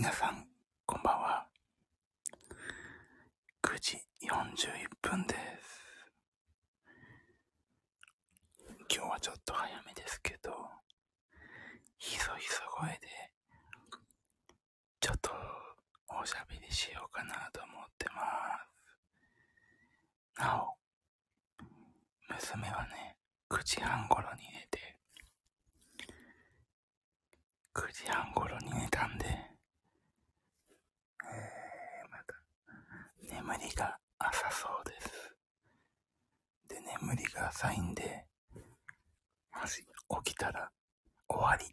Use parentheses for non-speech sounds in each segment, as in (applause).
皆さん、こんばんは。9時41分です。今日はちょっと早めですけど、ひそひそ声で、ちょっとおしゃべりしようかなと思ってます。なお、娘はね、9時半頃に寝て、9時半頃に寝たんで、えー、また、眠りが浅そうです。で、眠りが浅いんで、もし起きたら終わり。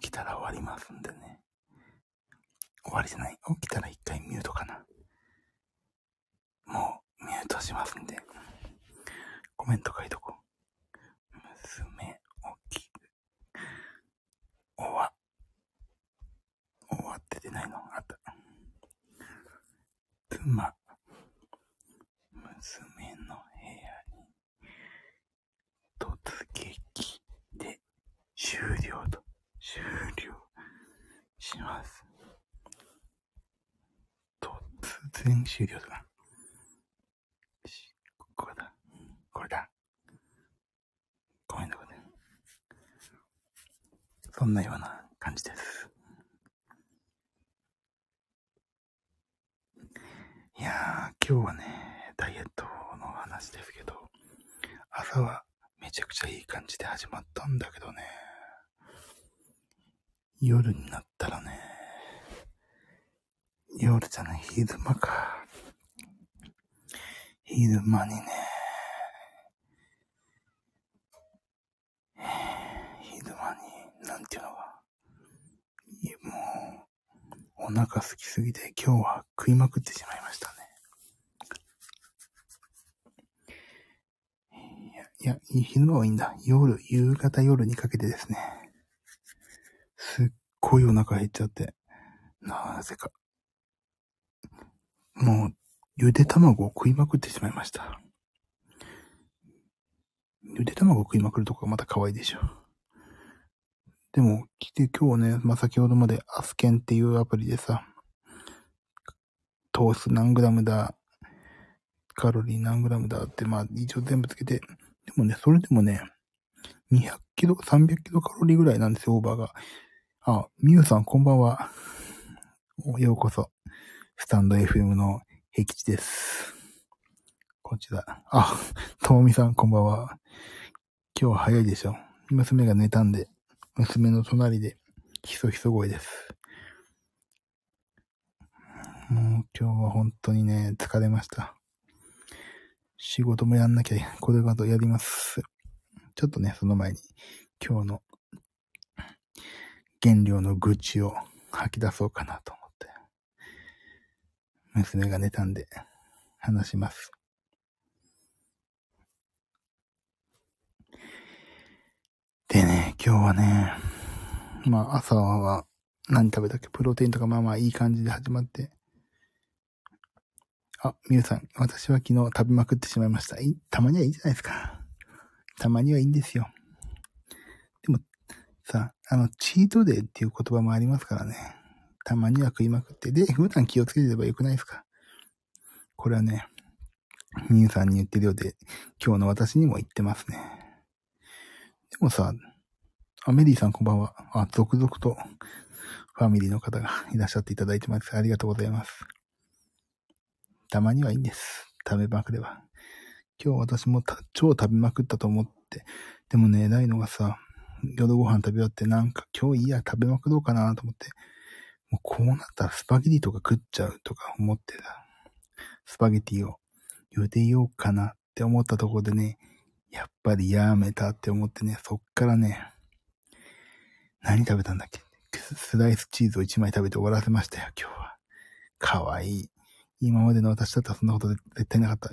起きたら終わりますんでね。終わりじゃない。起きたら一回ミュートかな。もうミュートしますんで。コメント書いとこう。娘起きる。終わ、終わって出ないのあった。妻、娘の部屋に突撃で終了と、終了します。突然終了だな。しこれだ。これだ。ごめんなさい。そんなような感じです。いやー、今日はね、ダイエットの話ですけど、朝はめちゃくちゃいい感じで始まったんだけどね、夜になったらね、夜じゃない、昼間か。昼間にね、昼間に、なんていうのか。いやもう、お腹空きすぎて今日は食いまくってしまいましたね。いや、いや、昼間はいいんだ。夜、夕方夜にかけてですね。すっごいお腹減っちゃって。なぜか。もう、ゆで卵を食いまくってしまいました。ゆで卵を食いまくるとこがまた可愛いでしょ。でも、来て今日ね、まあ、先ほどまでアスケンっていうアプリでさ、糖質何グラムだ、カロリー何グラムだって、まあ、一応全部つけて、でもね、それでもね、200キロ、300キロカロリーぐらいなんですよ、オーバーが。あ、みゆさんこんばんは。ようこそ。スタンド FM の平吉です。こちら。あ、ともみさんこんばんは。今日は早いでしょ。娘が寝たんで、娘の隣でひそひそ声です。もう今日は本当にね、疲れました。仕事もやんなきゃ、これからとやります。ちょっとね、その前に今日の原料の愚痴を吐き出そうかなと思。娘が寝たんで話します。でね、今日はね、まあ朝は何食べたっけ？プロテインとかまあまあいい感じで始まって。あ、みゆさん、私は昨日食べまくってしまいました。たまにはいいじゃないですか。たまにはいいんですよ。でも、さ、あの、チートデーっていう言葉もありますからね。たまには食いまくって。で、普段気をつけてればよくないですか？これはね、みゆさんに言ってるようで、今日の私にも言ってますね。でもさ、あ、メリーさんこんばんは。あ、続々とファミリーの方がいらっしゃっていただいてます。ありがとうございます。たまにはいいんです。食べまくれば。今日私も超食べまくったと思って。でもね、偉いのがさ、夜ご飯食べ終わってなんか今日いいや食べまくろうかなと思って。もうこうなったらスパゲティとか食っちゃうとか思ってさ、スパゲティを茹でようかなって思ったところでね、やっぱりやめたって思ってね、そっからね、何食べたんだっけ？スライスチーズを1枚食べて終わらせましたよ、今日は。かわいい。今までの私だったらそんなこと絶対なかった。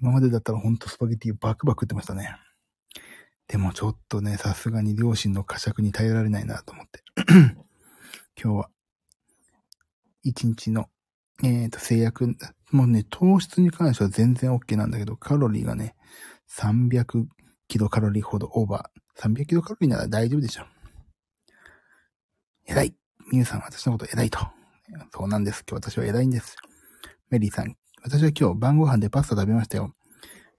今までだったらほんとスパゲティバクバク食ってましたね。でもちょっとね、さすがに両親の呵責に耐えられないなと思って。今日は、一日の、えっ、と、制約、もうね、糖質に関しては全然 OK なんだけど、カロリーがね、300キロカロリーほどオーバー。300キロカロリーなら大丈夫でしょ。偉い。ミュウさん、私のこと偉いと。そうなんです。今日私は偉いんです。メリーさん、私は今日晩ご飯でパスタ食べましたよ。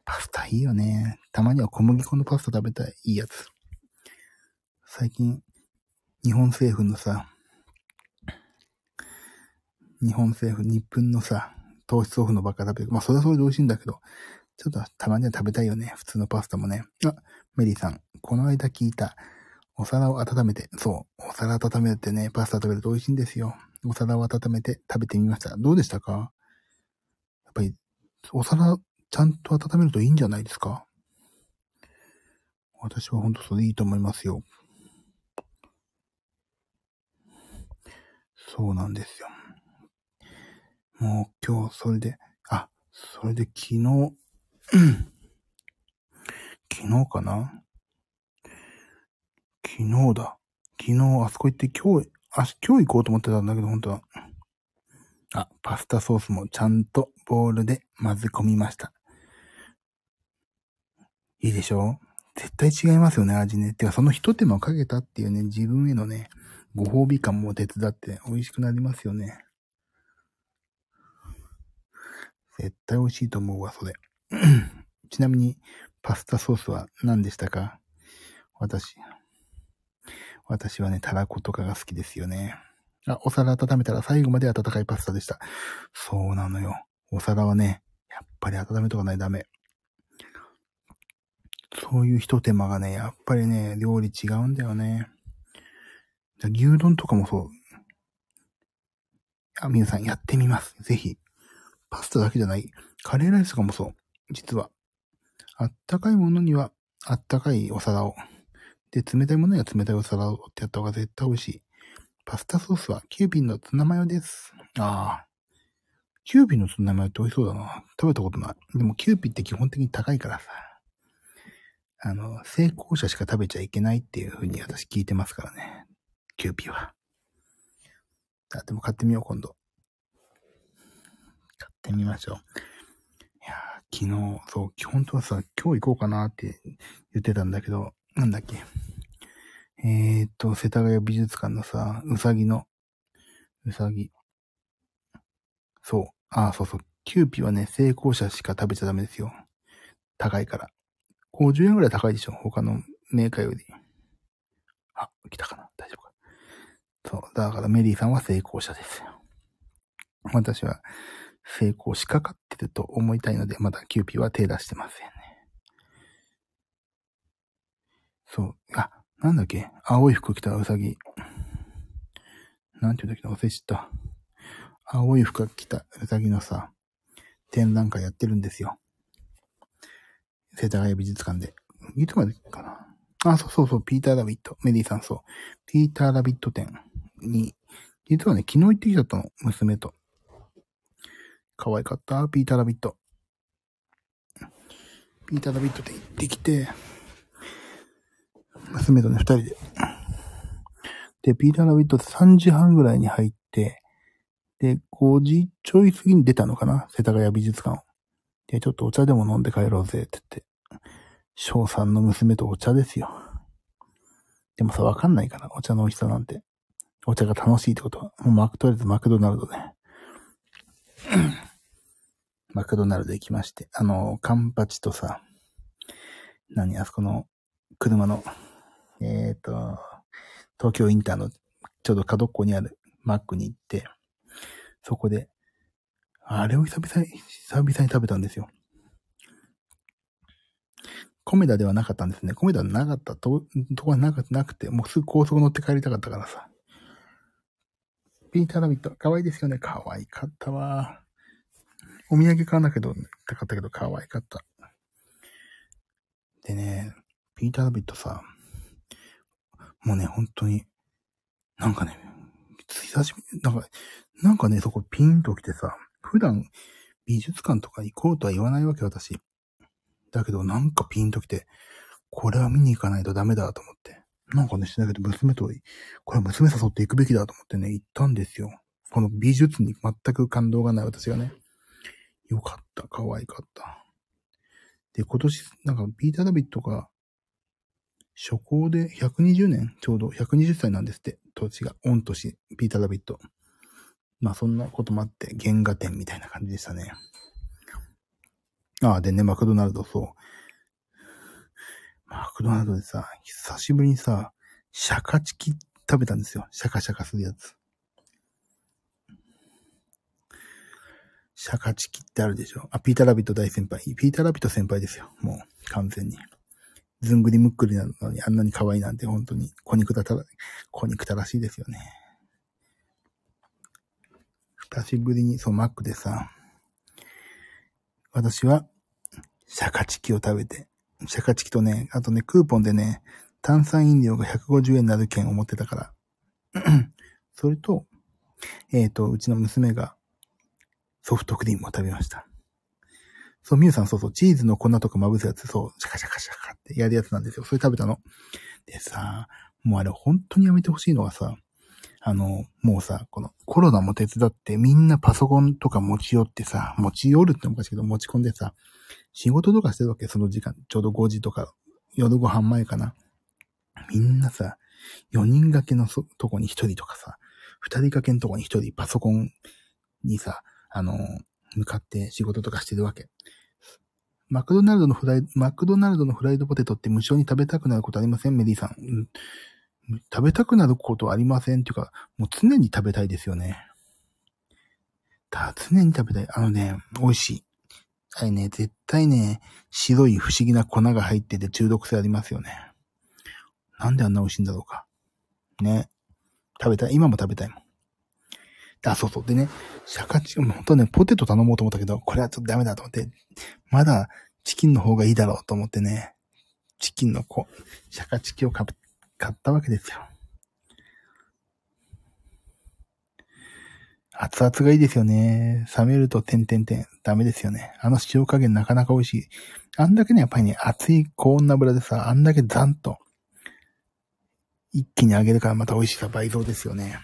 パスタいいよね。たまには小麦粉のパスタ食べたい。いいやつ。最近、日本政府のさ、日本政府、日本のさ、糖質オフのばっか食べる。まあ、それはそれで美味しいんだけど、ちょっとたまには食べたいよね。普通のパスタもね。あ、メリーさん、この間聞いた。お皿を温めて、そう、お皿温めてね、パスタ食べると美味しいんですよ。お皿を温めて食べてみました。どうでしたか？やっぱり、お皿ちゃんと温めるといいんじゃないですか？私は本当それいいと思いますよ。そうなんですよ。もう今日それで、あ、それで昨日、(clears throat) 昨日かな？昨日だ。昨日あそこ行って今日、あ、今日行こうと思ってたんだけど、本当は。あ、パスタソースもちゃんとボウルで混ぜ込みました。いいでしょ？う絶対違いますよね、味ね。てか、その一手間をかけたっていうね、自分へのね、ご褒美感も手伝って美味しくなりますよね。絶対美味しいと思うわ、それ。(clears throat) ちなみに、パスタソースは何でしたか？私。私はね、たらことかが好きですよね。あ、お皿温めたら最後まで温かいパスタでした。そうなのよ。お皿はね、やっぱり温めとかないとダメ。そういう一手間がね、やっぱりね、料理違うんだよね。牛丼とかもそう。あ、皆さんやってみます。ぜひ。パスタだけじゃない。カレーライスとかもそう。実は。あったかいものには、あったかいお皿を。で、冷たいものには冷たいお皿をってやった方が絶対美味しい。パスタソースはキューピンのツナマヨです。ああ。キューピンのツナマヨって美味しそうだな。食べたことない。でもキューピンって基本的に高いからさ。あの、成功者しか食べちゃいけないっていう風に私聞いてますからね。キューピーは。あ、でも買ってみよう、今度。買ってみましょう。いや昨日、そう、基本当はさ、今日行こうかなって言ってたんだけど、なんだっけ。えー、っと、世田谷美術館のさ、うさぎの、うさぎ。そう。あ、そうそう。キューピーはね、成功者しか食べちゃダメですよ。高いから。50円ぐらい高いでしょ他のメーカーより。あ、来たかな大丈夫か。そう。だからメリーさんは成功者ですよ。私は成功しかかってると思いたいので、まだキューピーは手出してませんね。そう。あ、なんだっけ？青い服着たウサギ。なんて言うんだっけ忘れちった。青い服着たウサギのさ、展覧会やってるんですよ。世田谷美術館で。いつまでかな？あ、そうそうそう、ピーター・ラビット。メディさんそう。ピーター・ラビット展に、実はね、昨日行ってきちゃったの、娘と。可愛かった、ピーター・ラビット。ピーター・ラビットで行ってきて、娘とね、二人で。で、ピーター・ラビットって3時半ぐらいに入って、で、5時ちょい過ぎに出たのかな？世田谷美術館を。で、ちょっとお茶でも飲んで帰ろうぜって言って。翔さんの娘とお茶ですよ。でもさ、わかんないから、お茶の美味しさなんて。お茶が楽しいってことは。もうマク、とりあえずマクドナルドね。マクドナルド行きまして。あの、カンパチとさ、何、あそこの車の、えっ、ー、と、東京インターのちょうど角っこにあるマックに行って、そこで、あれを久々に、久々に食べたんですよ。コメダではなかったんですね。コメダなかったと、とこはななくて、もうすぐ高速乗って帰りたかったからさ。ピーターラビット、可愛いですよね。可愛かったわ。お土産買わなきゃたかったけど、可愛かった。でね、ピーターラビットさ、もうね、本当に、なんかね、久しぶり、なんか、なんかね、そこピンと来てさ、普段美術館とか行こうとは言わないわけ、私。だけどなんかピンときて、これは見に行かないとダメだと思って。なんかね、しないけど娘と、これは娘誘って行くべきだと思ってね、行ったんですよ。この美術に全く感動がない私がね。よかった。可愛かった。で、今年、なんか、ピーター・ダビットが、初行で120年、ちょうど120歳なんですって。土地が、御年、ピーター・ラビット。まあそんなこともあって、原画展みたいな感じでしたね。ああ、でね、マクドナルド、そう。マクドナルドでさ、久しぶりにさ、シャカチキ食べたんですよ。シャカシャカするやつ。シャカチキってあるでしょ？あ、ピーターラビット大先輩。ピーターラビット先輩ですよ。もう、完全に。ずんぐりむっくりなのにあんなに可愛いなんて本当に小肉だたら、小肉たらしいですよね。久しぶりに、そう、マックでさ、私は、シャカチキを食べて、シャカチキとね、あとね、クーポンでね、炭酸飲料が150円になる券を持ってたから。(clears throat) それと、えっ、ー、と、うちの娘がソフトクリームを食べました。そう、みゆさん、そうそう、チーズの粉とかまぶすやつ、そう、シャカシャカシャカってやるやつなんですよ。それ食べたの。でさ、もうあれ本当にやめてほしいのはさ、あの、もうさ、このコロナも手伝ってみんなパソコンとか持ち寄ってさ、持ち寄るっておかしいけど持ち込んでさ、仕事とかしてるわけ、その時間、ちょうど5時とか、夜ご飯前かな。みんなさ、4人掛けのとこに1人とかさ、2人掛けのとこに1人パソコンにさ、あの、向かって仕事とかしてるわけ。マクドナルドのフライ、マクドナルドのフライドポテトって無償に食べたくなることありません？メリーさん、うん。食べたくなることありませんっていうか、もう常に食べたいですよね。た、常に食べたい。あのね、美味しい。あれね、絶対ね、白い不思議な粉が入ってて中毒性ありますよね。なんであんな美味しいんだろうか。ね。食べたい。今も食べたいもん。あ、そうそう。でね、シャカチキン、本当ね、ポテト頼もうと思ったけど、これはちょっとダメだと思って、まだチキンの方がいいだろうと思ってね、チキンのこう、シャカチキを買ったわけですよ。熱々がいいですよね。冷めると点々点。ダメですよね。あの塩加減なかなか美味しい。あんだけね、やっぱりね、熱い高温な油でさ、あんだけザンと、一気に揚げるからまた美味しさ倍増ですよね。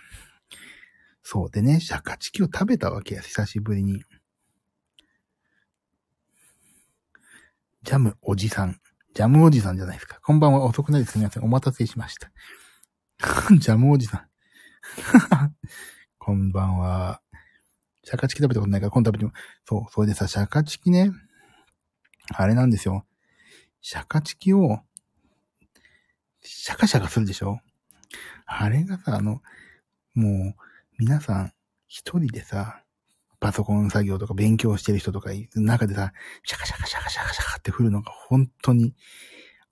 そう。でね、シャカチキを食べたわけや、久しぶりに。ジャムおじさん。ジャムおじさんじゃないですか。こんばんは、遅くなりすみません。お待たせしました。(laughs) ジャムおじさん。(laughs) こんばんは。シャカチキ食べたことないから、今度食べても。そう、それでさ、シャカチキね。あれなんですよ。シャカチキを、シャカシャカするでしょ？あれがさ、あの、もう、皆さん、一人でさ、パソコン作業とか勉強してる人とか中でさ、シャカシャカシャカシャカシャカって振るのが本当に、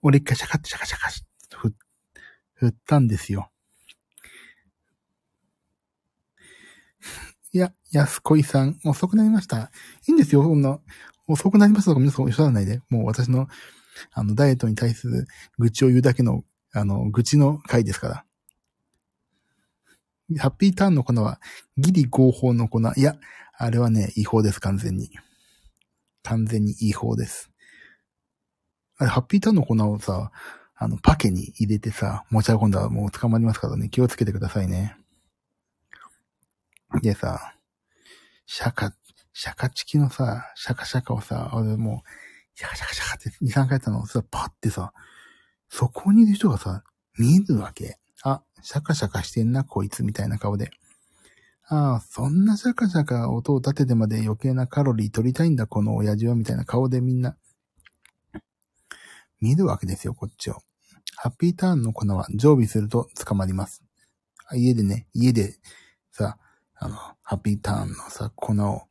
俺一回シャカってシャカシャカ振振ったんですよ。いや、安恋さん、遅くなりました。いいんですよ、そんな。遅くなりましたとか皆さんおっしゃらないで。もう私の、あの、ダイエットに対する愚痴を言うだけの、あの、愚痴の回ですから。ハッピーターンの粉はギリ合法の粉。いや、あれはね、違法です、完全に。完全に違法です。あれ、ハッピーターンの粉をさ、あの、パケに入れてさ、持ち運んだらもう捕まりますからね、気をつけてくださいね。でさ、シャカ、シャカチキのさ、シャカシャカをさ、俺もう、シャカシャカシャカって2、3回やったのをさ、パってさ、そこにいる人がさ、見えるわけ。シャカシャカしてんな、こいつ、みたいな顔で。ああ、そんなシャカシャカ音を立ててまで余計なカロリー取りたいんだ、この親父は、みたいな顔でみんな、見るわけですよ、こっちを。ハッピーターンの粉は常備すると捕まります。家でね、家でさ、あの、ハッピーターンのさ、粉を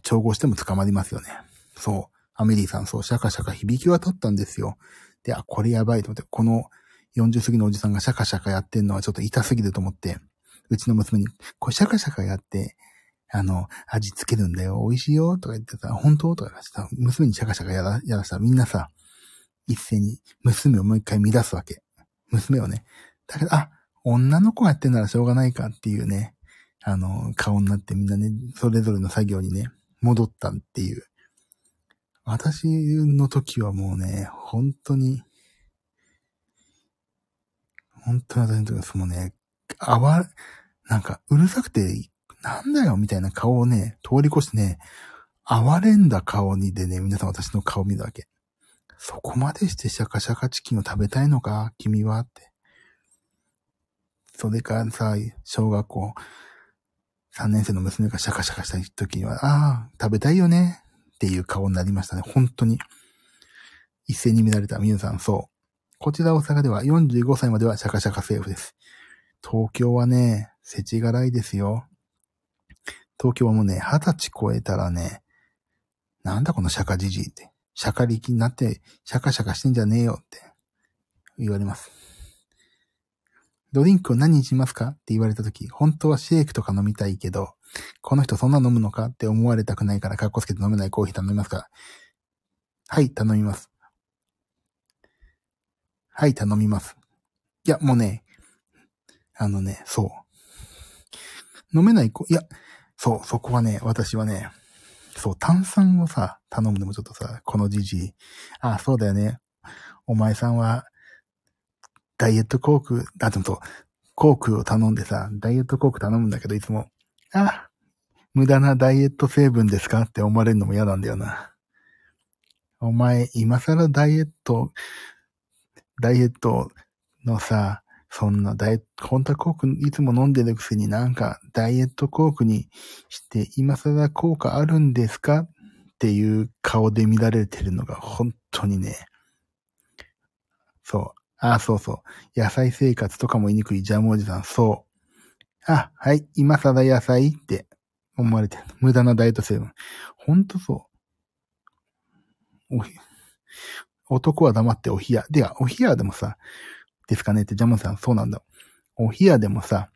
調合しても捕まりますよね。そう。アメリーさん、そう、シャカシャカ響き渡ったんですよ。で、あ、これやばいと思って、この40過ぎのおじさんがシャカシャカやってんのはちょっと痛すぎると思って、うちの娘に、これシャカシャカやって、あの、味付けるんだよ、美味しいよ、とか言ってさ、本当とか言ってさ、娘にシャカシャカやら、やらしたらみんなさ、一斉に娘をもう一回乱すわけ。娘をね。だけど、あ、女の子がやってんならしょうがないかっていうね、あの、顔になってみんなね、それぞれの作業にね、戻ったっていう。私の時はもうね、本当に、本当に私の時はもね、あわ、なんか、うるさくて、なんだよ、みたいな顔をね、通り越してね、哀れんだ顔にでね、皆さん私の顔見るわけ。そこまでしてシャカシャカチキンを食べたいのか君はって。それからさ、小学校3年生の娘がシャカシャカした時には、ああ、食べたいよねっていう顔になりましたね。本当に。一斉に見られた皆さん、そう。こちら大阪では45歳まではシャカシャカセーフです。東京はね、世知辛いですよ。東京はもうね、二十歳超えたらね、なんだこのシャカじじいって。シャカ力になって、シャカシャカしてんじゃねえよって言われます。ドリンクを何にしますかって言われたとき、本当はシェイクとか飲みたいけど、この人そんな飲むのかって思われたくないから、カッコつけて飲めないコーヒー頼みますかはい、頼みます。はい、頼みます。いや、もうね、あのね、そう。飲めない子、いや、そう、そこはね、私はね、そう、炭酸をさ、頼むのもちょっとさ、このじじい。あ、そうだよね。お前さんは、ダイエットコーク、あ、でもそう、コークを頼んでさ、ダイエットコーク頼むんだけど、いつも、あ、無駄なダイエット成分ですか？って思われるのも嫌なんだよな。お前、今更ダイエットダイエットのさ、そんなダイエット、本当はコークいつも飲んでるくせになんかダイエットコークにして今更効果あるんですか？っていう顔で見られてるのが本当にね。そう。あ、そうそう。野菜生活とかも言いにくいジャムおじさん、そう。あ、はい、今更野菜って思われてる。無駄なダイエット成分。ほんとそう。お男は黙ってお冷や。では、お冷やでもさ、ですかねってジャムさん、そうなんだ。お冷やでもさ、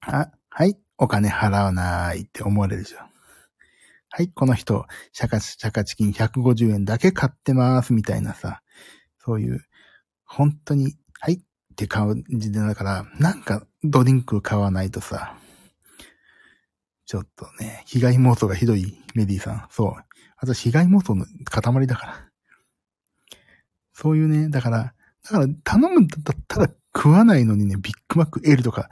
あ、はい、お金払わないって思われるじゃん。はい、この人、シャカ、シャカチキン150円だけ買ってます、みたいなさ、そういう、本当に、はいって感じで、だから、なんかドリンク買わないとさ、ちょっとね、被害妄想がひどいメディさん。そう。私、被害妄想の塊だから。そういうね、だから、だから頼むんだったら食わないのにね、ビッグマック L とか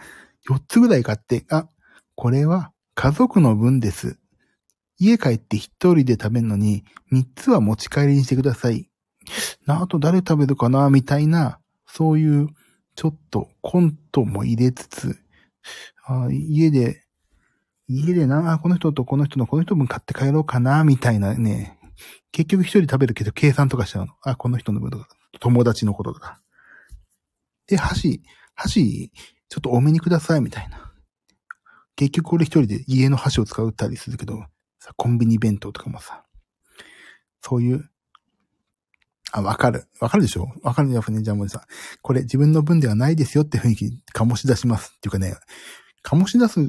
4つぐらい買って、あ、これは家族の分です。家帰って一人で食べるのに3つは持ち帰りにしてください。なあと誰食べるかなみたいな、そういうちょっとコントも入れつつ、あ家で、家でな、この人とこの人のこの人分買って帰ろうかなみたいなね、結局一人食べるけど計算とかしちゃうの。あ、この人の分とか、友達のこととか。で、箸、箸、ちょっと多めにください、みたいな。結局俺一人で家の箸を使ったりするけど、さ、コンビニ弁当とかもさ、そういう、あ、わかる。わかるでしょ？わかるよ、ね、じゃあもうさ、これ自分の分ではないですよって雰囲気醸し出しますっていうかね、醸し出す、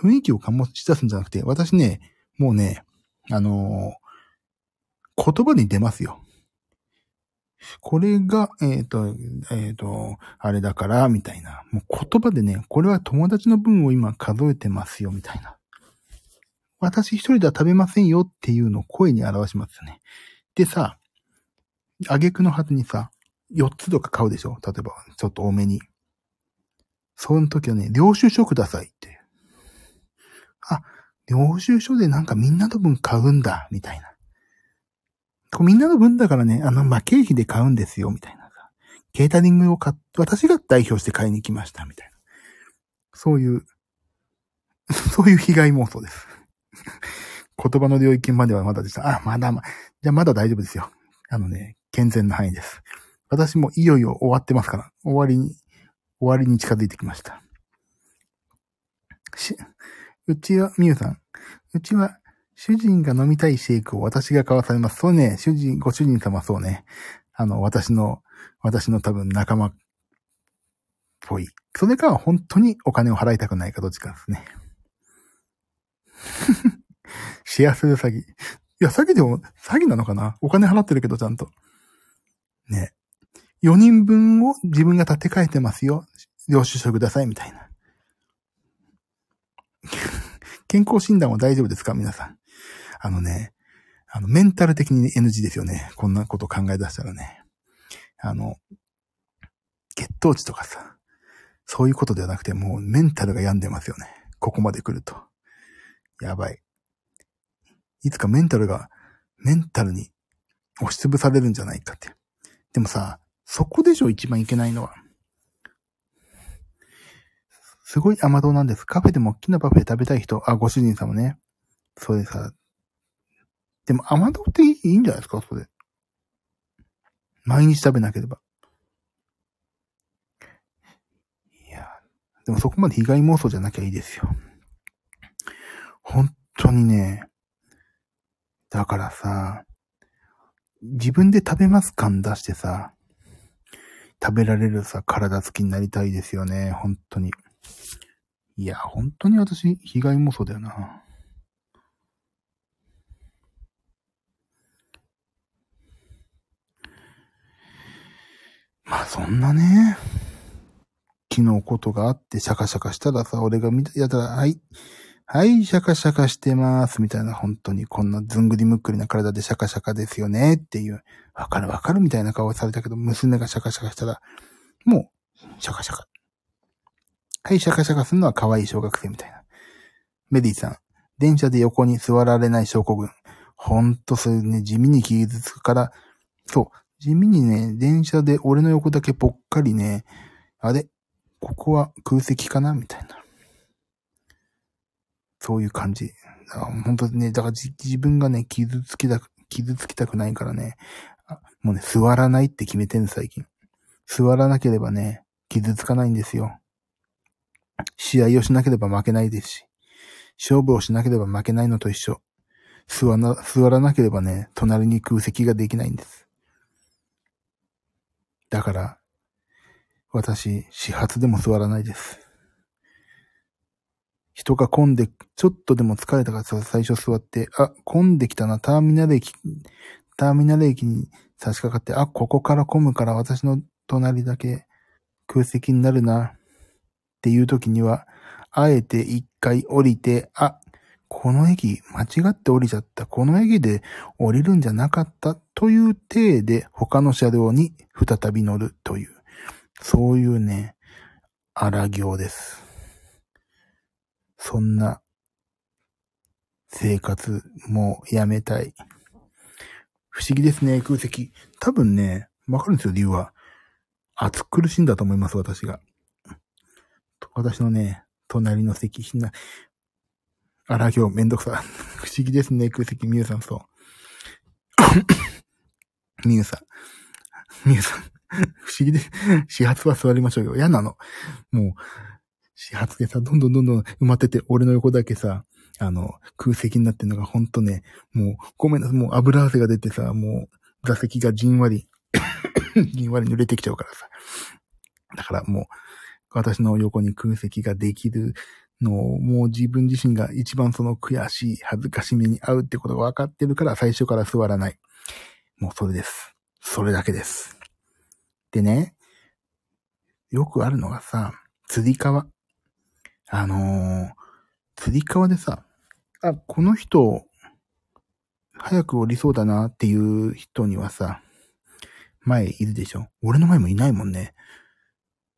雰囲気を醸し出すんじゃなくて、私ね、もうね、あの言葉に出ますよ。これが、えっ、ー、と、えっ、ー、と、あれだから、みたいな。もう言葉でね、これは友達の分を今数えてますよ、みたいな。私一人では食べませんよっていうのを声に表しますよね。でさ、挙句の果てにさ、4つとか買うでしょ？例えば、ちょっと多めに。その時はね、領収書くださいって。あ、領収書でなんかみんなの分買うんだ、みたいな。みんなの分だからね、あの、ま、経費で買うんですよ、みたいなさ。ケータリングを買っ、私が代表して買いに来ました、みたいな。そういう、(laughs) そういう被害妄想です。(laughs) 言葉の領域まではまだでした。あ、まだま、じゃあまだ大丈夫ですよ。あのね、健全な範囲です。私もいよいよ終わってますから、終わりに、終わりに近づいてきました。し、うちは、みゆさん。うちは主人が飲みたいシェイクを私が買わされます。そうね、主人、ご主人様そうね。あの、私の、私の多分仲間っぽい。それかは本当にお金を払いたくないかどっちかですね。シェアする詐欺。いや、詐欺でも、詐欺なのかな？お金払ってるけどちゃんと。ね。4人分を自分が立て替えてますよ。領収書ください、みたいな。(laughs) 健康診断は大丈夫ですか？皆さん。あのね、あの、メンタル的に NG ですよね。こんなこと考え出したらね。あの、血糖値とかさ、そういうことではなくて、もうメンタルが病んでますよね。ここまで来ると。やばい。いつかメンタルが、メンタルに押しつぶされるんじゃないかって。でもさ、そこでしょ、一番いけないのは。すごい甘党なんです。カフェでも大きなパフェ食べたい人、あ、ご主人様ね。そうです。でも甘党っていいんじゃないですか？それ。毎日食べなければ。いや、でもそこまで被害妄想じゃなきゃいいですよ。本当にね、だからさ、自分で食べます感出してさ、食べられるさ、体つきになりたいですよね。本当に。いや、本当に私、被害妄想だよな。まあ、そんなね、昨日ことがあってシャカシャカしたらさ、俺が見た、やったら、はい、はい、シャカシャカしてます、みたいな、本当にこんなずんぐりむっくりな体でシャカシャカですよね、っていう、わかるわかるみたいな顔されたけど、娘がシャカシャカしたら、もう、シャカシャカ。はい、シャカシャカするのは可愛い小学生みたいな。メディさん、電車で横に座られない証拠群。ほんとそれね、地味に傷つくから、そう、地味にね、電車で俺の横だけぽっかりね、あれここは空席かなみたいな。そういう感じ。本当にね、だから自分がね、傷つきたく、傷つきたくないからね、もうね、座らないって決めてんの、最近。座らなければね、傷つかないんですよ。試合をしなければ負けないですし、勝負をしなければ負けないのと一緒。座らなければね、隣に空席ができないんです。だから、私、始発でも座らないです。人が混んで、ちょっとでも疲れたから最初座って、あ、混んできたな、ターミナル駅、ターミナル駅に差し掛かって、あ、ここから混むから私の隣だけ空席になるな、っていう時には、あえて一回降りて、あ、この駅間違って降りちゃった。この駅で降りるんじゃなかったという体で他の車両に再び乗るという。そういうね、荒行です。そんな生活もうやめたい。不思議ですね、空席。多分ね、わかるんですよ、理由は。暑苦しいんだと思います、私が。私のね、隣の席、ひな、荒行めんどくさ。(laughs) 不思議ですね、空席、みゆさん、そう。(coughs) みゆさん。みゆさん。(laughs) 不思議で、始発は座りましょうよ。嫌なの。もう、始発でさ、どんどんどんどん埋まってて、俺の横だけさ、あの、空席になってんのがほんとね、もう、ごめんなさい、もう油汗が出てさ、もう、座席がじんわり (coughs) じんわり濡れてきちゃうからさ。だからもう、私の横に空席ができるの、もう自分自身が一番その悔しい、恥ずかしめに合うってことが分かってるから、最初から座らない。もうそれです。それだけです。でね、よくあるのがさ、釣り革。あのー、釣り革でさ、あ、この人、早く降りそうだなっていう人にはさ、前いるでしょ俺の前もいないもんね。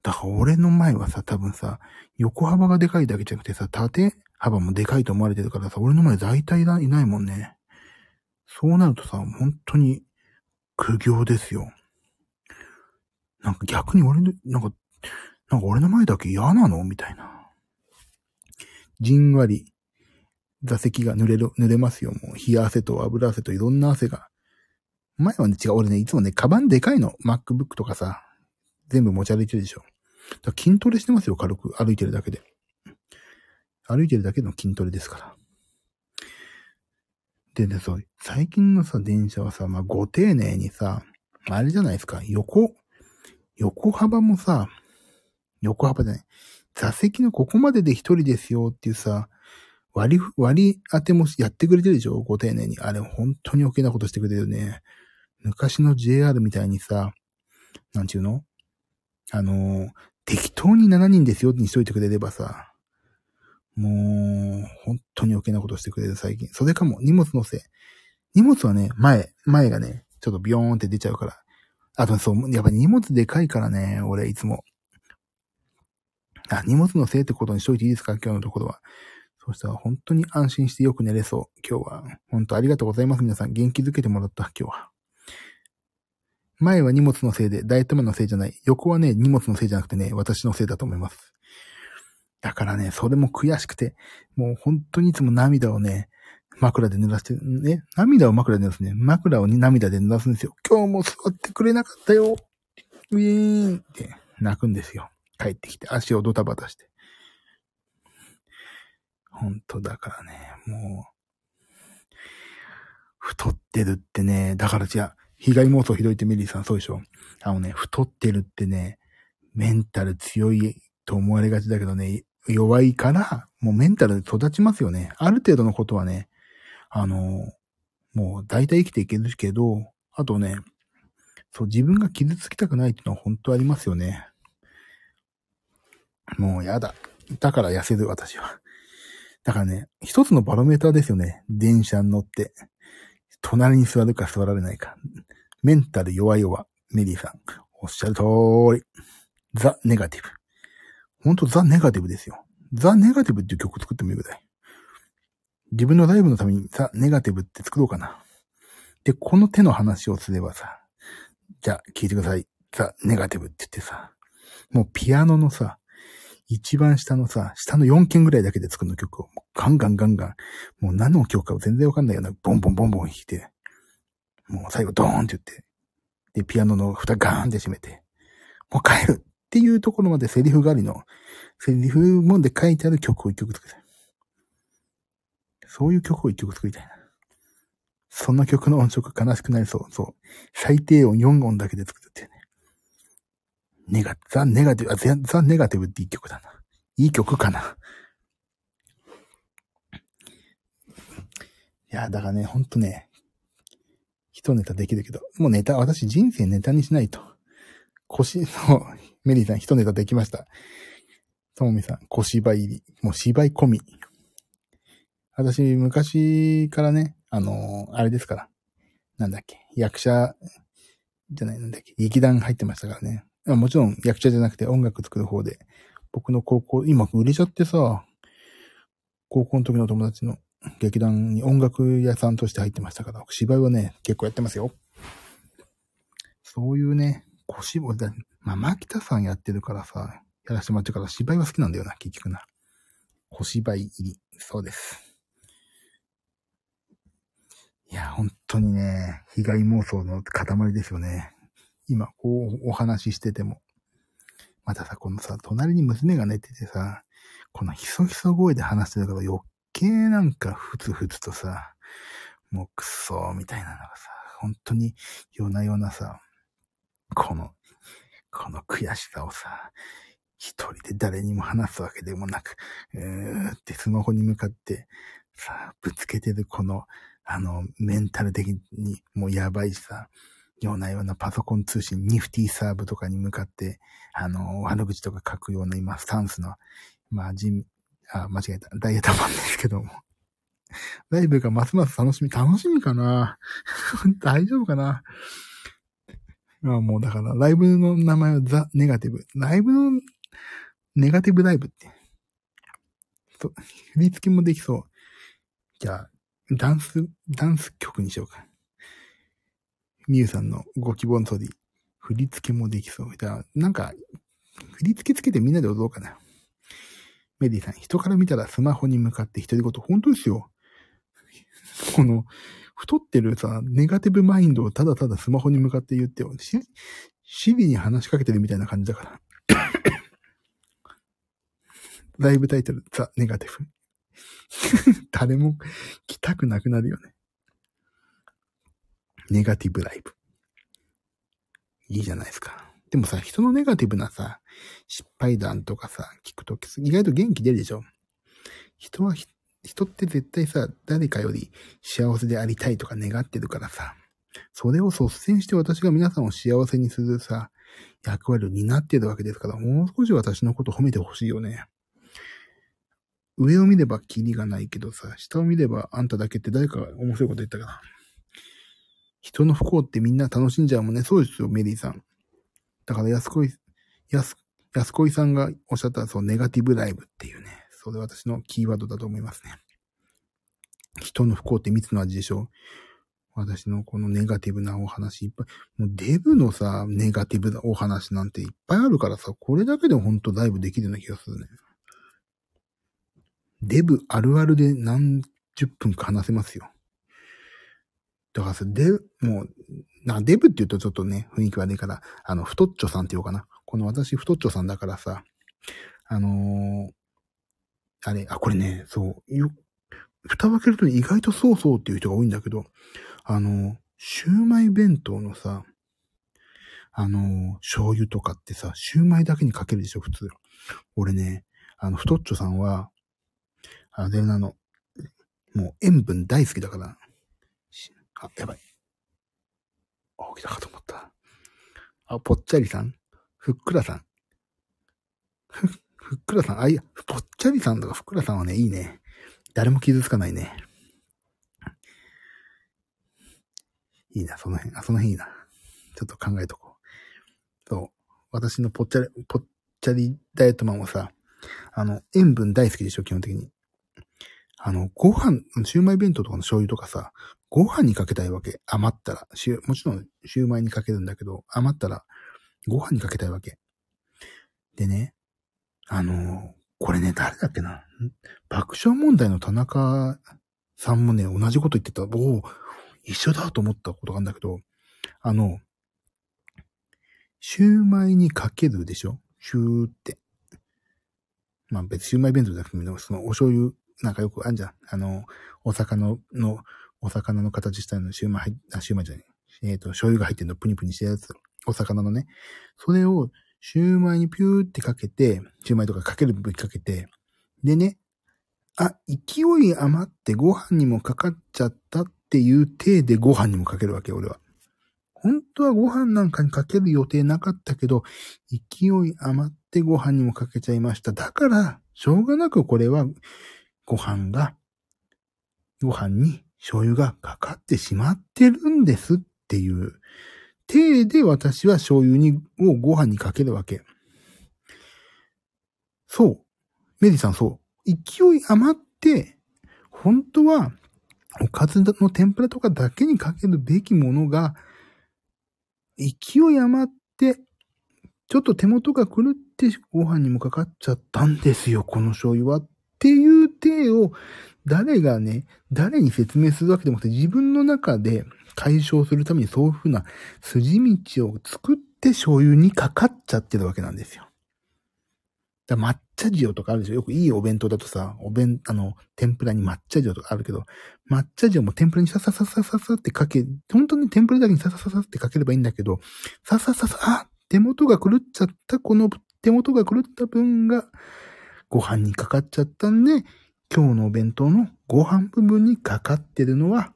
だから俺の前はさ、多分さ、横幅がでかいだけじゃなくてさ、縦幅もでかいと思われてるからさ、俺の前大体いないもんね。そうなるとさ、本当に苦行ですよ。なんか逆に俺の、なんか、なんか俺の前だけ嫌なの？みたいな。じんわり、座席が濡れる、濡れますよ。もう、冷や汗と油汗といろんな汗が。前はね、違う。俺ね、いつもね、カバンでかいの。MacBook とかさ、全部持ち歩いてるでしょ。だ筋トレしてますよ、軽く。歩いてるだけで。歩いてるだけの筋トレですから。でね、そう、最近のさ、電車はさ、まあ、ご丁寧にさ、あれじゃないですか、横、横幅もさ、横幅じゃない。座席のここまでで一人ですよっていうさ、割り、割り当てもやってくれてるでしょご丁寧に。あれ、本当に余計なことしてくれてるね。昔の JR みたいにさ、なんちゅうの？あのー、適当に7人ですよにしといてくれればさ、もう、本当に余計なことしてくれる最近。それかも、荷物のせい。荷物はね、前、前がね、ちょっとビヨーンって出ちゃうから、あとそう、やっぱ荷物でかいからね、俺いつも。あ、荷物のせいってことにしといていいですか？今日のところは。そうしたら本当に安心してよく寝れそう。今日は。本当ありがとうございます。皆さん元気づけてもらった、今日は。前は荷物のせいで、大頭のせいじゃない。横はね、荷物のせいじゃなくてね、私のせいだと思います。だからね、それも悔しくて、もう本当にいつも涙をね、枕で濡らして、ね、涙を枕で濡らすね。枕を涙で濡らすんですよ。今日も座ってくれなかったよ。ウィーンって泣くんですよ。帰ってきて足をドタバタして。本当だからね、もう、太ってるってね、だからじゃあ、被害妄想ひどいってメリーさんそうでしょ？あのね、太ってるってね、メンタル強いと思われがちだけどね、弱いから、もうメンタル育ちますよね。ある程度のことはね、あの、もう大体生きていけるけど、あとね、そう、自分が傷つきたくないっていうのは本当ありますよね。もうやだ。だから痩せる、私は。だからね、一つのバロメーターですよね。電車に乗って。隣に座るか座られないか。メンタル弱々。メリーさん。おっしゃる通り。ザ・ネガティブ。ほんとザ・ネガティブですよ。ザ・ネガティブっていう曲作ってもいいぐらい。自分のライブのためにザ・ネガティブって作ろうかな。で、この手の話をすればさ、じゃあ聞いてください。ザ・ネガティブって言ってさ、もうピアノのさ、一番下のさ、下の4件ぐらいだけで作るの曲を、ガンガンガンガン、もう何の曲か全然わかんないような、ボンボンボンボン弾いて、もう最後ドーンって言って、で、ピアノの蓋ガーンって閉めて、もう帰るっていうところまでセリフ狩りの、セリフもんで書いてある曲を一曲作りたい。そういう曲を一曲作りたいな。そんな曲の音色悲しくなりそう。そう。最低音4音だけで作ってね。ネガ、ザ・ネガティブ、あ、ザ・ネガティブっていい曲だな。いい曲かな。いや、だからね、ほんとね、一ネタできるけど、もうネタ、私人生ネタにしないと。腰の、(laughs) メリーさん一ネタできました。ともみさん、小芝居入り、もう芝居込み。私、昔からね、あのー、あれですから。なんだっけ、役者、じゃない、なんだっけ、劇団入ってましたからね。もちろん役者じゃなくて音楽作る方で、僕の高校、今売れちゃってさ、高校の時の友達の劇団に音楽屋さんとして入ってましたから、芝居はね、結構やってますよ。そういうね、小芝居だ、まあ、牧田さんやってるからさ、やらせてもらってから芝居は好きなんだよな、結局な。小芝居入り。そうです。いや、本当にね、被害妄想の塊ですよね。今、こうお話ししてても。またさ、このさ、隣に娘が寝ててさ、このひそひそ声で話してるから余計なんかふつふつとさ、もうクソみたいなのがさ、本当に夜な夜なさ、この、この悔しさをさ、一人で誰にも話すわけでもなく、うーってスマホに向かってさ、ぶつけてるこのあの、メンタル的にもうやばいしさ、ようなようなパソコン通信、ニフティサーブとかに向かって、あの、悪口とか書くような今、スタンスの、まあ、地あ、間違えた。ダイエットマンですけども。ライブがますます楽しみ、楽しみかな (laughs) 大丈夫かなまあもうだから、ライブの名前はザ・ネガティブ。ライブの、ネガティブライブって。そう振り付けもできそう。じゃあ、ダンス、ダンス曲にしようか。みゆさんのご希望の通り、振り付けもできそう。だからなんか、振り付けつけてみんなで踊ろうかな。メディさん、人から見たらスマホに向かって独り言、本当ですよ。(laughs) この、太ってるさ、ネガティブマインドをただただスマホに向かって言ってよ。し、シビに話しかけてるみたいな感じだから。(laughs) ライブタイトル、ザ・ネガティブ。(laughs) 誰も来たくなくなるよね。ネガティブライブ。いいじゃないですか。でもさ、人のネガティブなさ、失敗談とかさ、聞くと意外と元気出るでしょ？人は、人って絶対さ、誰かより幸せでありたいとか願ってるからさ、それを率先して私が皆さんを幸せにするさ、役割を担ってるわけですから、もう少し私のこと褒めてほしいよね。上を見ればキリがないけどさ、下を見ればあんただけって誰かが面白いこと言ったかな。人の不幸ってみんな楽しんじゃうもんね。そうですよ、メリーさん。だから安子い、安、安子さんがおっしゃったそう、ネガティブライブっていうね。それ私のキーワードだと思いますね。人の不幸って蜜の味でしょ。私のこのネガティブなお話いっぱい、もうデブのさ、ネガティブなお話なんていっぱいあるからさ、これだけでほんとライブできるような気がするね。デブあるあるで何十分か話せますよ。だからさ、デブ、もう、なデブって言うとちょっとね、雰囲気悪いから、あの、太っちょさんって言おうかな。この私太っちょさんだからさ、あのー、あれ、あ、これね、そう、よ、蓋を開けると意外とそうそうっていう人が多いんだけど、あの、シューマイ弁当のさ、あの、醤油とかってさ、シューマイだけにかけるでしょ、普通。俺ね、あの、太っちょさんは、あれなの、もう塩分大好きだから、あ、やばい。あ、起きたかと思った。あ、ぽっちゃりさん？ふっくらさん？ふ、ふっくらさん？あ、いや、ぽっちゃりさんとかふっくらさんはね、いいね。誰も傷つかないね。いいな、その辺。あ、その辺いいな。ちょっと考えとこう。そう。私のぽっちゃり、ぽっちゃりダイエットマンはさ、あの、塩分大好きでしょ、基本的に。あの、ご飯、シューマイ弁当とかの醤油とかさ、ご飯にかけたいわけ。余ったら。もちろん、シューマイにかけるんだけど、余ったら、ご飯にかけたいわけ。でね、あの、これね、誰だっけな。爆笑問題の田中さんもね、同じこと言ってた。おお、一緒だと思ったことがあるんだけど、あの、シューマイにかけるでしょ？シューって。まあ別にシューマイ弁当じゃなくても、そのお醤油、なんかよくあんじゃん。あの、お魚の、お魚の形したのシューマイ、あ、シューマイじゃない。えっ、ー、と、醤油が入ってるのプニプニしたやつ。お魚のね。それを、シューマイにピューってかけて、シューマイとかかける部分かけて、でね、あ、勢い余ってご飯にもかかっちゃったっていう体でご飯にもかけるわけ、俺は。本当はご飯なんかにかける予定なかったけど、勢い余ってご飯にもかけちゃいました。だから、しょうがなくこれは、ご飯が、ご飯に醤油がかかってしまってるんですっていう体で私は醤油に、をご飯にかけるわけ。そう。メリーさんそう。勢い余って、本当は、おかずの天ぷらとかだけにかけるべきものが、勢い余って、ちょっと手元が狂ってご飯にもかかっちゃったんですよ、この醤油は。っていう体を、誰がね、誰に説明するわけでもなくて、自分の中で解消するためにそういうふうな筋道を作って醤油にかかっちゃってるわけなんですよ。だ抹茶塩とかあるでしょよくいいお弁当だとさ、お弁、あの、天ぷらに抹茶塩とかあるけど、抹茶塩も天ぷらにささささささってかけ、本当に天ぷらだけにさささってかければいいんだけど、ささささ、あ、手元が狂っちゃった、この手元が狂った分がご飯にかかっちゃったんで、今日のお弁当のご飯部分にかかってるのは、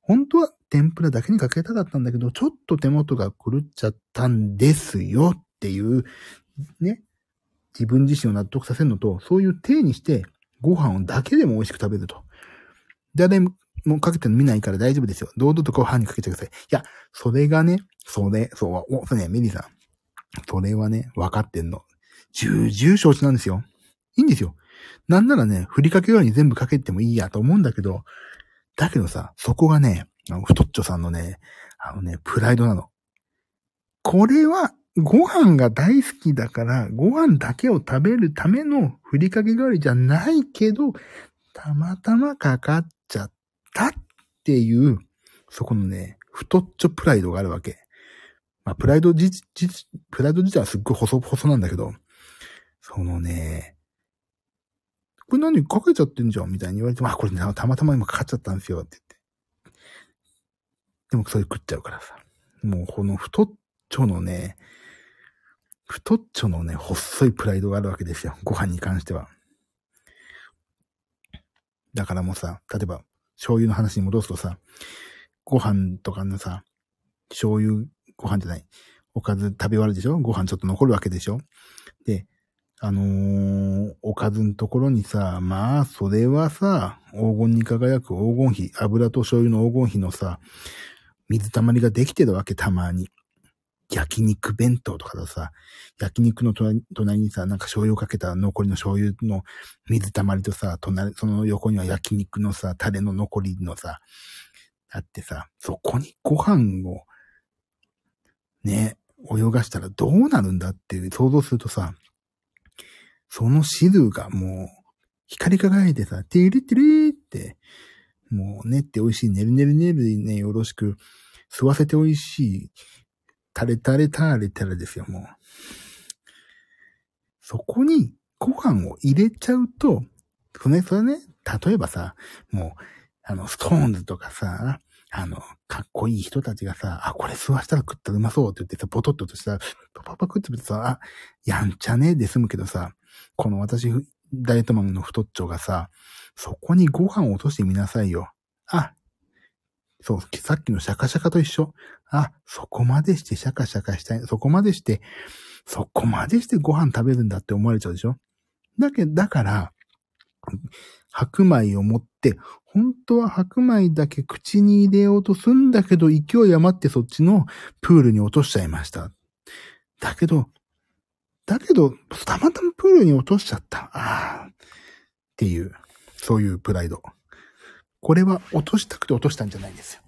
本当は天ぷらだけにかけたかったんだけど、ちょっと手元が狂っちゃったんですよっていう、ね、自分自身を納得させるのと、そういう体にしてご飯をだけでも美味しく食べると。誰もかけてるの見ないから大丈夫ですよ。堂々とご飯にかけてください。いや、それがね、それ、そう、お、それね、メリーさん。それはね、分かってんの。重々承知なんですよ。いいんですよ。なんならね、振りかけるように全部かけてもいいやと思うんだけど、だけどさ、そこがね、あの、太っちょさんのね、あのね、プライドなの。これは、ご飯が大好きだから、ご飯だけを食べるためのふりかけ代わりじゃないけど、たまたまかかっちゃったっていう、そこのね、太っちょプライドがあるわけ。まあ、プライドじ、じ、プライド自体はすっごい細、細なんだけど、そのね、これ何かけちゃってんじゃんみたいに言われて、まあこれね、たまたま今かかっちゃったんですよって言って。でもそれ食っちゃうからさ。もうこの太っちょのね、太っちょのね、細いプライドがあるわけですよ。ご飯に関しては。だからもうさ、例えば、醤油の話に戻すとさ、ご飯とかのさ、醤油、ご飯じゃない、おかず食べ終わるでしょ？ご飯ちょっと残るわけでしょ？で、あのー、おかずのところにさ、まあ、それはさ、黄金に輝く黄金比、油と醤油の黄金比のさ、水たまりができてるわけ、たまに。焼肉弁当とかださ、焼肉の隣にさ、なんか醤油をかけた残りの醤油の水たまりとさ、隣、その横には焼肉のさ、タレの残りのさ、あってさ、そこにご飯を、ね、泳がしたらどうなるんだっていう想像するとさ、その汁がもう、光り輝いてさ、てるてるって、もうねって美味しい、ねるねるねるねよろしく、吸わせて美味しい、タレタレタレタレですよ、もう。そこにご飯を入れちゃうと、それ、それね、例えばさ、もう、あの、ストーンズとかさ、あの、かっこいい人たちがさ、あ、これ吸わしたら食ったらうまそうって言ってさ、ポトッととしたら、パパパ食ってみてさ、あ、やんちゃねで済むけどさ、この私、ダイエットマンの太っちょがさ、そこにご飯を落としてみなさいよ。あ、そう、さっきのシャカシャカと一緒。あ、そこまでしてシャカシャカしたい。そこまでして、そこまでしてご飯食べるんだって思われちゃうでしょ？だけど、だから、白米を持って、本当は白米だけ口に入れようとすんだけど、勢い余ってそっちのプールに落としちゃいました。だけど、だけど、たまたまプールに落としちゃった。ああ。っていう、そういうプライド。これは落としたくて落としたんじゃないんですよ。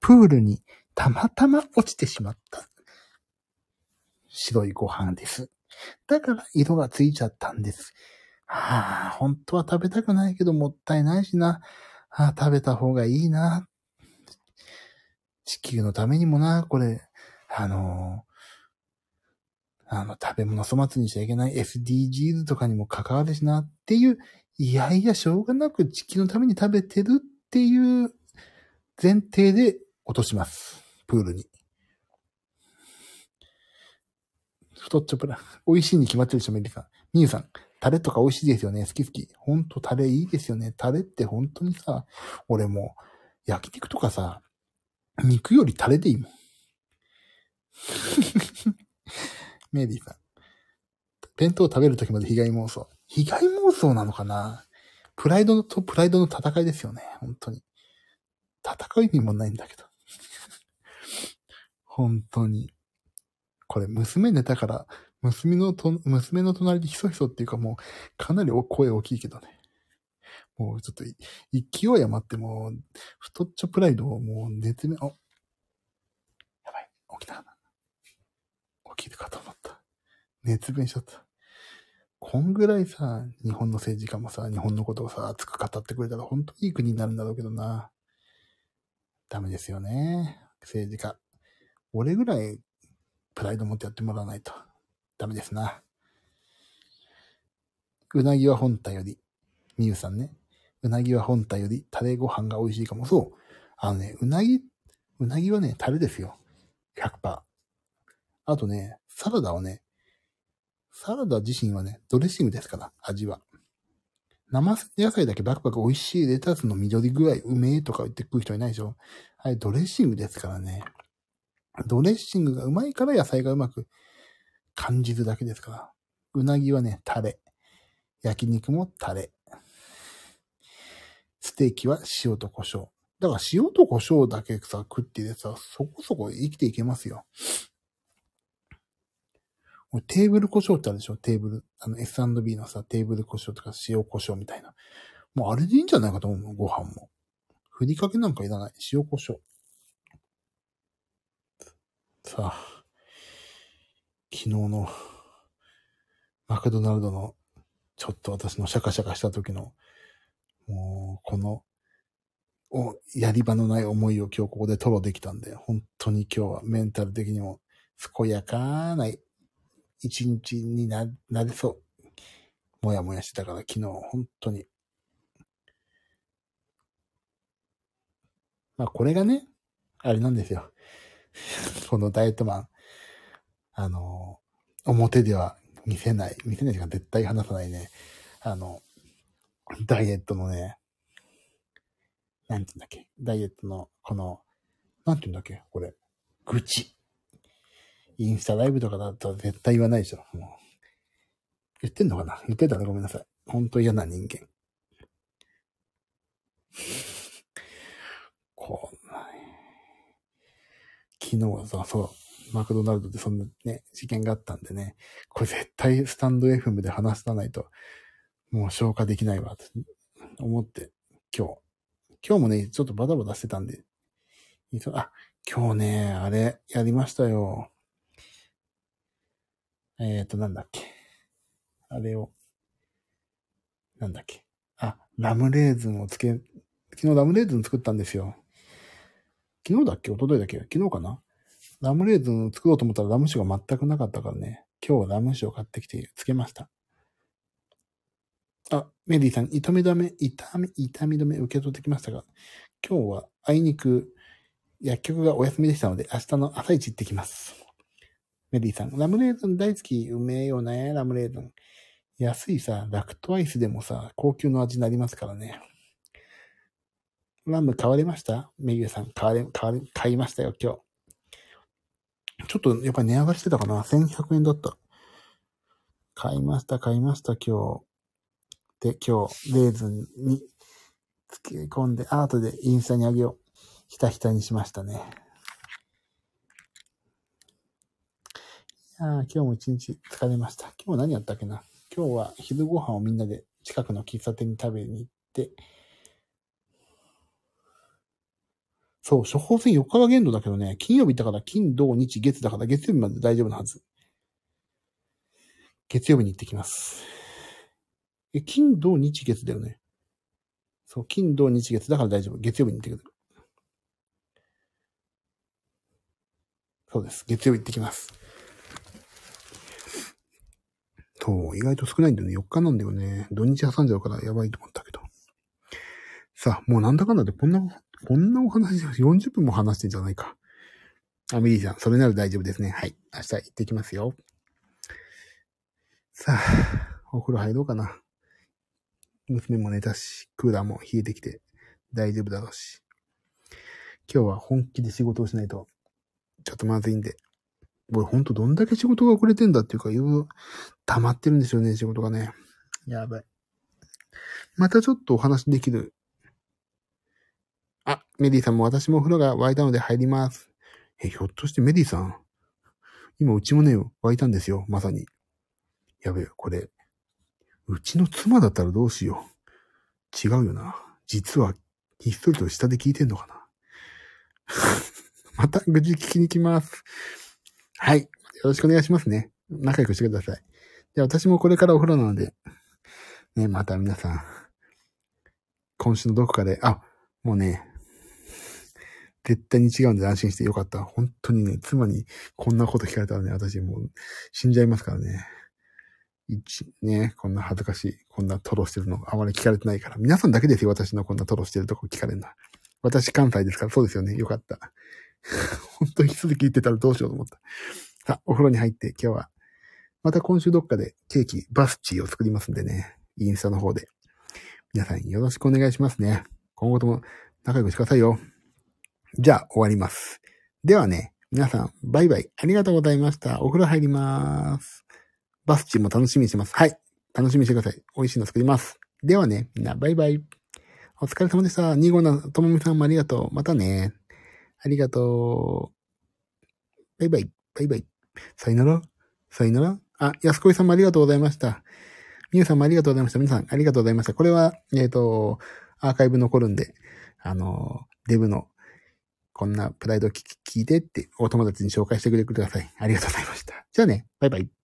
プールにたまたま落ちてしまった。白いご飯です。だから色がついちゃったんです。はあ、本当は食べたくないけどもったいないしな。はあ、食べた方がいいな。地球のためにもな、これ、あのあの、食べ物粗末にしちゃいけない SDGs とかにも関わるしなっていう、いやいや、しょうがなく地球のために食べてるっていう前提で落とします。プールに。太っちょプラ、美味しいに決まってるでしょ、メリさん。ミユさん、タレとか美味しいですよね。好き好き。ほんとタレいいですよね。タレって本当にさ、俺も焼肉とかさ、肉よりタレでいいもん。メリーさん。弁当食べるときまで被害妄想。被害妄想なのかな？プライドとプライドの戦いですよね。本当に。戦う意味もないんだけど。(laughs) 本当に。これ、娘寝たから、娘のと、娘の隣でひそひそっていうかもう、かなり声大きいけどね。もうちょっと、勢い余ってもう、太っちょプライドをもう寝てめ、お、やばい、起きた。起きるかと思った。熱弁しちゃった。こんぐらいさ、日本の政治家もさ、日本のことをさ、熱く語ってくれたら本当にいい国になるんだろうけどな。ダメですよね。政治家。俺ぐらいプライド持ってやってもらわないとダメですな。うなぎは本体より、みゆさんね。うなぎは本体よりタレご飯が美味しいかも。そう。あのね、うなぎ、うなぎはね、タレですよ。100%。あとね、サラダはね、サラダ自身はね、ドレッシングですから、味は。生野菜だけバクバク美味しいレタスの緑具合うめえとか言って食う人いないでしょはい、ドレッシングですからね。ドレッシングがうまいから野菜がうまく感じるだけですから。うなぎはね、タレ。焼肉もタレ。ステーキは塩と胡椒。だから塩と胡椒だけさ、食っててさ、そこそこ生きていけますよ。テーブル胡椒ってあるでしょ？テーブル。あの S&B のさ、テーブル胡椒とか塩胡椒みたいな。もうあれでいいんじゃないかと思うご飯も。ふりかけなんかいらない。塩胡椒。さあ、昨日のマクドナルドのちょっと私のシャカシャカした時の、もう、この、お、やり場のない思いを今日ここで吐露できたんで、本当に今日はメンタル的にも健やかない一日にな、なれそう。もやもやしてたから昨日本当に。まあこれがね、あれなんですよ。(laughs) このダイエットマン、あの、表では見せない、見せない時間絶対話さないね。あの、ダイエットのね、なんて言うんだっけ、ダイエットの、この、なんて言うんだっけ、これ、愚痴。インスタライブとかだと絶対言わないでしょ。もう。言ってんのかな？言ってたらごめんなさい。ほんと嫌な人間。(laughs) こんな昨日はさ、そう、マクドナルドでそんなね、事件があったんでね、これ絶対スタンド FM で話さないと、もう消化できないわ、と思って、今日、今日もね、ちょっとバタバタしてたんで、あ、今日ね、あれ、やりましたよ。えっ、ー、と、なんだっけ。あれを、なんだっけ。あ、ラムレーズンをつけ、昨日ラムレーズン作ったんですよ。昨日だっけ？一昨日だっけ？昨日かな？ラムレーズンを作ろうと思ったらラム酒が全くなかったからね。今日はラム酒を買ってきてつけました。あ、メリーさん、痛み止め、痛み、痛み止め受け取ってきましたが、今日はあいにく薬局がお休みでしたので、明日の朝一行ってきます。メリーさん、ラムレーズン大好き。うめえよね、ラムレーズン。安いさ、ラクトアイスでもさ、高級の味になりますからね。ラム買われました？メリーさん、買われ、買われ、買いましたよ、今日。ちょっとやっぱり値上がりしてたかな ?1100 円だった。買いました、買いました、今日。で、今日、レーズンに付け込んで、アートでインスタにあげよう。ひたひたにしましたね。いや今日も一日疲れました。今日何やったっけな？今日は昼ご飯をみんなで近くの喫茶店に食べに行って、そう、処方箋4日が限度だけどね、金曜日だから金、土、日、月だから月曜日まで大丈夫なはず。月曜日に行ってきます。え、金、土、日、月だよね。そう、金、土、日、月だから大丈夫。月曜日に行ってくる。そうです。月曜日行ってきます。そう、意外と少ないんだよね。4日なんだよね。土日挟んじゃうからやばいと思ったけど。さあ、もうなんだかんだでこんな、こんなお話、40分も話してんじゃないか。あ、ミリーさん、それなら大丈夫ですね。はい。明日行ってきますよ。さあ、お風呂入ろうかな。娘も寝たし、クーラーも冷えてきて大丈夫だろうし。今日は本気で仕事をしないと、ちょっとまずいんで。俺ほんとどんだけ仕事が遅れてんだっていうか、いろいろ溜まってるんですよね、仕事がね。やばい。またちょっとお話できる。あ、メディさんも私もお風呂が沸いたので入ります。え、ひょっとしてメディさん今うちもね、沸いたんですよ、まさに。やべえ、これ、うちの妻だったらどうしよう。違うよな。実は、ひっそりと下で聞いてんのかな。(laughs) また愚痴聞きに来ます。はい。よろしくお願いしますね。仲良くしてください。で、私もこれからお風呂なので、ね、また皆さん、今週のどこかで、あ、もうね、絶対に違うんで安心してよかった。本当にね、妻にこんなこと聞かれたらね、私もう死んじゃいますからね。一、ね、こんな恥ずかしい、こんなトロしてるの、あまり聞かれてないから。皆さんだけですよ、私のこんなトロしてるとこ聞かれるのは。私関西ですから、そうですよね。よかった。(laughs) 本当に続き言ってたらどうしようと思った。さあ、お風呂に入って今日は、また今週どっかでケーキ、バスチーを作りますんでね。インスタの方で。皆さんよろしくお願いしますね。今後とも仲良くしてくださいよ。じゃあ、終わります。ではね、皆さん、バイバイ。ありがとうございました。お風呂入ります。バスチーも楽しみにしてます。はい。楽しみにしてください。美味しいの作ります。ではね、みんな、バイバイ。お疲れ様でした。ニゴナともみさんもありがとう。またね。ありがとう。バイバイ。バイバイ。さよなら。さよなら。あ、安子さんもありがとうございました。みゆさんもありがとうございました。皆さん、ありがとうございました。これは、えっ、ー、と、アーカイブ残るんで、あの、デブの、こんなプライド聞いてって、お友達に紹介してくれてください。ありがとうございました。じゃあね、バイバイ。